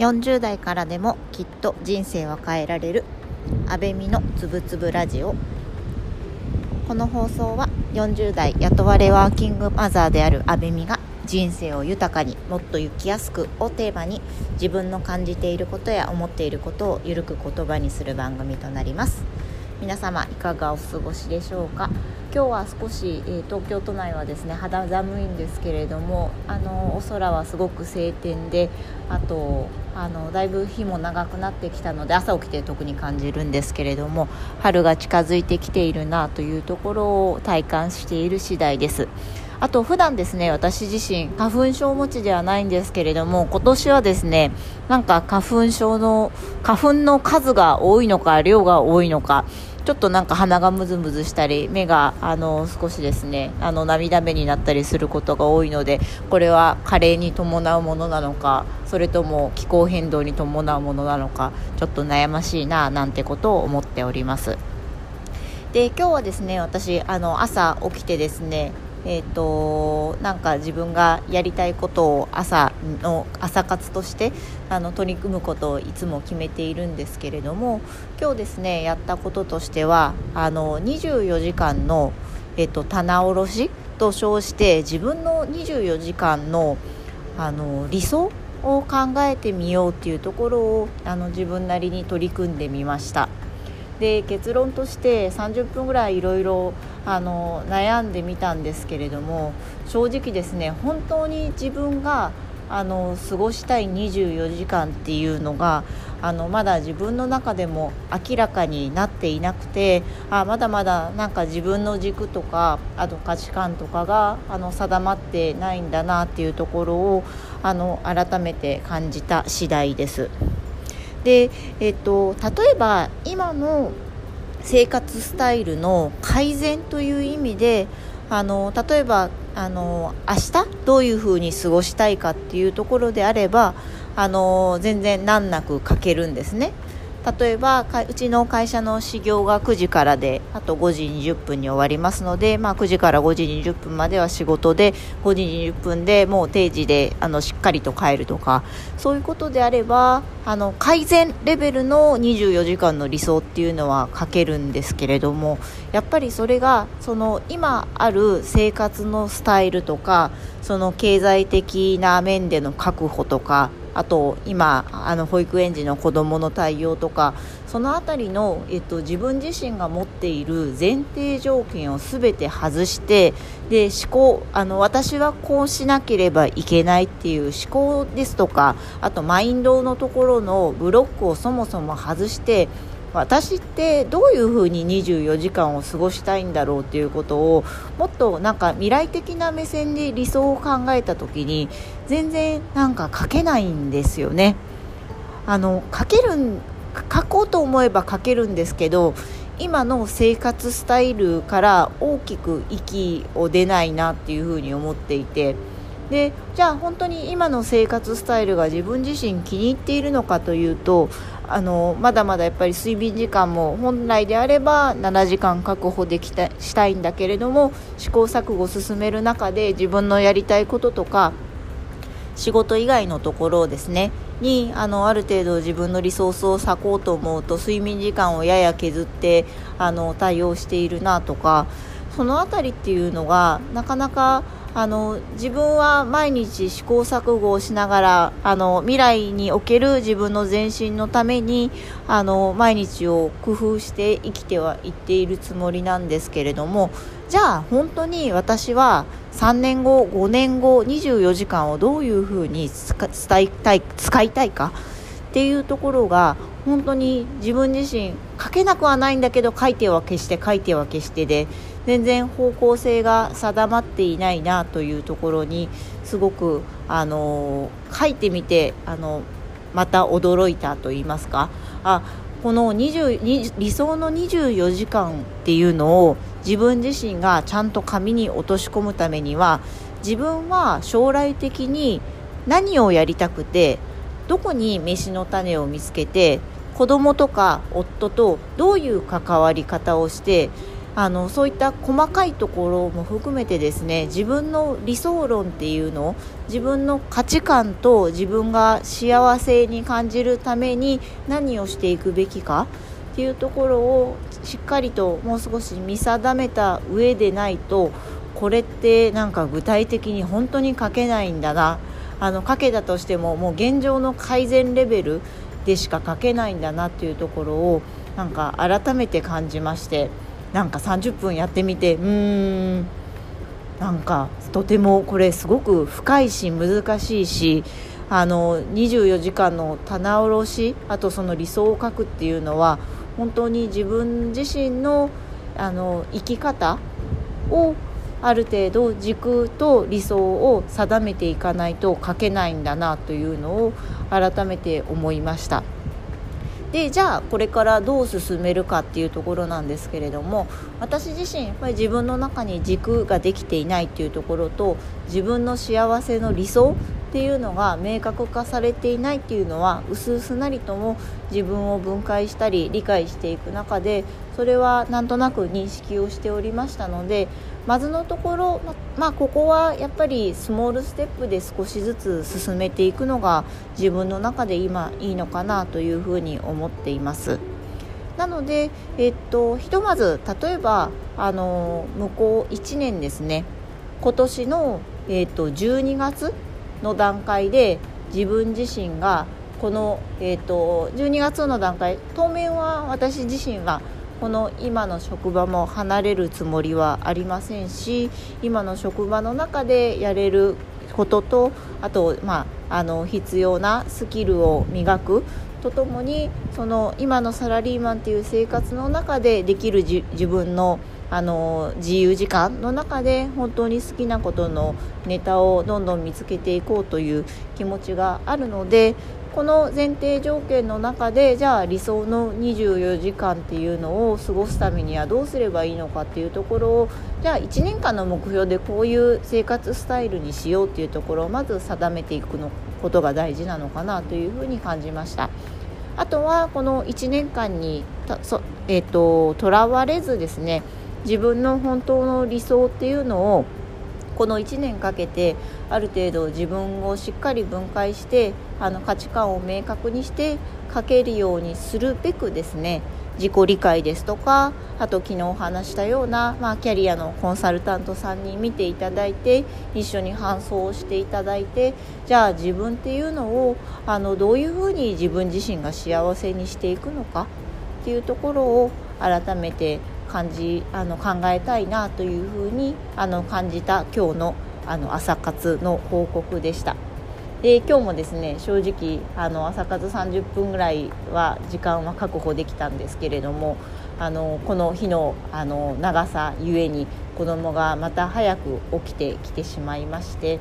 40代からでもきっと人生は変えられる。安倍美のつぶつぶラジオ。この放送は40代雇われワーキングマザーである安倍美が人生を豊かにもっと生きやすくをテーマに自分の感じていることや思っていることをゆるく言葉にする番組となります。皆様いかがお過ごしでしょうか？今日は少し、え、東京都内はですね肌寒いんですけれどもあのお空はすごく晴天であとあのだいぶ日も長くなってきたので朝起きて特に感じるんですけれども春が近づいてきているなというところを体感している次第です。あと普段ですね私自身花粉症持ちではないんですけれども今年はですねなんか花粉症の花粉の数が多いのか量が多いのかちょっとなんか鼻がムズムズしたり目があの少しですねあの涙目になったりすることが多いのでこれは加齢に伴うものなのかそれとも気候変動に伴うものなのかちょっと悩ましいななんてことを思っております。で今日はですね私あの朝起きてですねえーと、なんか自分がやりたいことを朝の朝活としてあの取り組むことをいつも決めているんですけれども今日ですねやったこととしてはあの24時間の、えーと、棚卸しと称して自分の24時間のあの理想を考えてみようっていうところをあの自分なりに取り組んでみました。で結論として30分ぐらいいろいろ悩んでみたんですけれども正直ですね本当に自分があの過ごしたい24時間っていうのがあのまだ自分の中でも明らかになっていなくてあまだまだなんか自分の軸とかあと価値観とかがあの定まってないんだなっていうところをあの改めて感じた次第です。で、えっと、例えば今の生活スタイルの改善という意味であの例えばあの明日どういうふうに過ごしたいかっていうところであればあの全然難なく書けるんですね。例えばうちの会社の始業が9時からであと5時20分に終わりますので、まあ、9時から5時20分までは仕事で5時20分でもう定時であのしっかりと帰るとかそういうことであればあの改善レベルの24時間の理想っていうのは書けるんですけれどもやっぱりそれがその今ある生活のスタイルとかその経済的な面での確保とかあと今あの保育園児の子どもの対応とかその辺りの、えっと、自分自身が持っている前提条件を全て外してで思考あの私はこうしなければいけないっていう思考ですとかあとマインドのところのブロックをそもそも外して私ってどういうふうに24時間を過ごしたいんだろうっていうことをもっとなんか未来的な目線で理想を考えた時に全然なんか書けないんですよね。あの書ける書こうと思えば書けるんですけど今の生活スタイルから大きく息を出ないなっていうふうに思っていてでじゃあ本当に今の生活スタイルが自分自身気に入っているのかというとあのまだまだやっぱり睡眠時間も本来であれば7時間確保できたしたいんだけれども試行錯誤を進める中で自分のやりたいこととか仕事以外のところですねにあのある程度自分のリソースを割こうと思うと睡眠時間をやや削ってあの対応しているなとかその辺りっていうのがなかなかあの自分は毎日試行錯誤をしながらあの未来における自分の前進のためにあの毎日を工夫して生きてはいっているつもりなんですけれどもじゃあ本当に私は3年後5年後24時間をどういうふうに伝えたい使いたいかっていうところが本当に自分自身書けなくはないんだけど書いては消して書いては消してで全然方向性が定まっていないなというところにすごくあの書いてみてあのまた驚いたと言いますか。あこの20理想の24時間っていうのを自分自身がちゃんと紙に落とし込むためには自分は将来的に何をやりたくてどこに飯の種を見つけて子供とか夫とどういう関わり方をしてあのそういった細かいところも含めてですね自分の理想論っていうのを自分の価値観と自分が幸せに感じるために何をしていくべきかっていうところをしっかりともう少し見定めた上でないとこれってなんか具体的に本当に書けないんだな。あの書けたとしてももう現状の改善レベルでしか書けないんだなっていうところをなんか改めて感じまして。なんか30分やってみてうーんなんかとてもこれすごく深いし難しいしあの24時間の棚卸しあとその理想を書くっていうのは本当に自分自身のあの生き方をある程度軸と理想を定めていかないと書けないんだなというのを改めて思いました。でじゃあこれからどう進めるかっていうところなんですけれども私自身やっぱり自分の中に軸ができていないっていうところと自分の幸せの理想っていうのが明確化されていないっていうのは薄々なりとも自分を分解したり理解していく中でそれはなんとなく認識をしておりましたのでまずのところままあここはやっぱりスモールステップで少しずつ進めていくのが自分の中で今いいのかなというふうに思っています。なので、えっと、ひとまず例えばあの向こう1年ですね今年の、えっと、12月の段階で自分自身がこの、えーと、12月の段階当面は私自身はこの今の職場も離れるつもりはありませんし今の職場の中でやれることとあと、まあ、あの必要なスキルを磨くとともにその今のサラリーマンという生活の中でできる自分のあの自由時間の中で本当に好きなことのネタをどんどん見つけていこうという気持ちがあるのでこの前提条件の中でじゃあ理想の24時間っていうのを過ごすためにはどうすればいいのかっていうところをじゃあ1年間の目標でこういう生活スタイルにしようっていうところをまず定めていくのことが大事なのかなというふうに感じました。あとはこの1年間にとえーと、とわれずですね自分の本当の理想っていうのをこの1年かけてある程度自分をしっかり分解してあの価値観を明確にして書けるようにするべくですね自己理解ですとかあと昨日お話したような、まあ、キャリアのコンサルタントさんに見ていただいて一緒に搬送をしていただいてじゃあ自分っていうのをあのどういうふうに自分自身が幸せにしていくのかっていうところを改めて感じあの考えたいなというふうにあの感じた今日のあの朝活の報告でした。で今日もですね正直あの朝活30分ぐらいは時間は確保できたんですけれどもあのこの日のあの長さゆえに子供がまた早く起きてきてしまいまして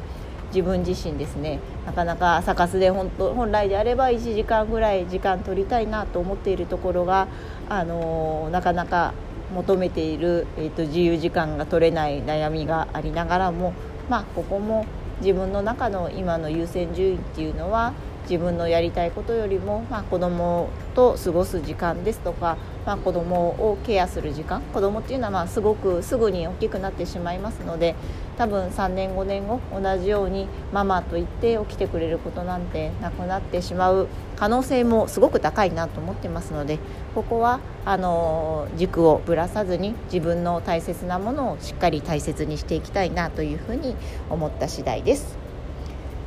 自分自身ですねなかなか朝活で本当本来であれば1時間ぐらい時間取りたいなと思っているところがあのなかなか求めている、えーと、自由時間が取れない悩みがありながらも、まあ、ここも自分の中の今の優先順位っていうのは自分のやりたいことよりも、まあ、子供と過ごす時間ですとか、まあ、子供をケアする時間子供っていうのはまあすごくすぐに大きくなってしまいますので多分3年5年後同じようにママと言って起きてくれることなんてなくなってしまう可能性もすごく高いなと思ってますのでここはあの軸をぶらさずに自分の大切なものをしっかり大切にしていきたいなというふうに思った次第です。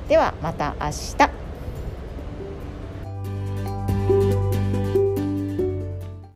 ではまた明日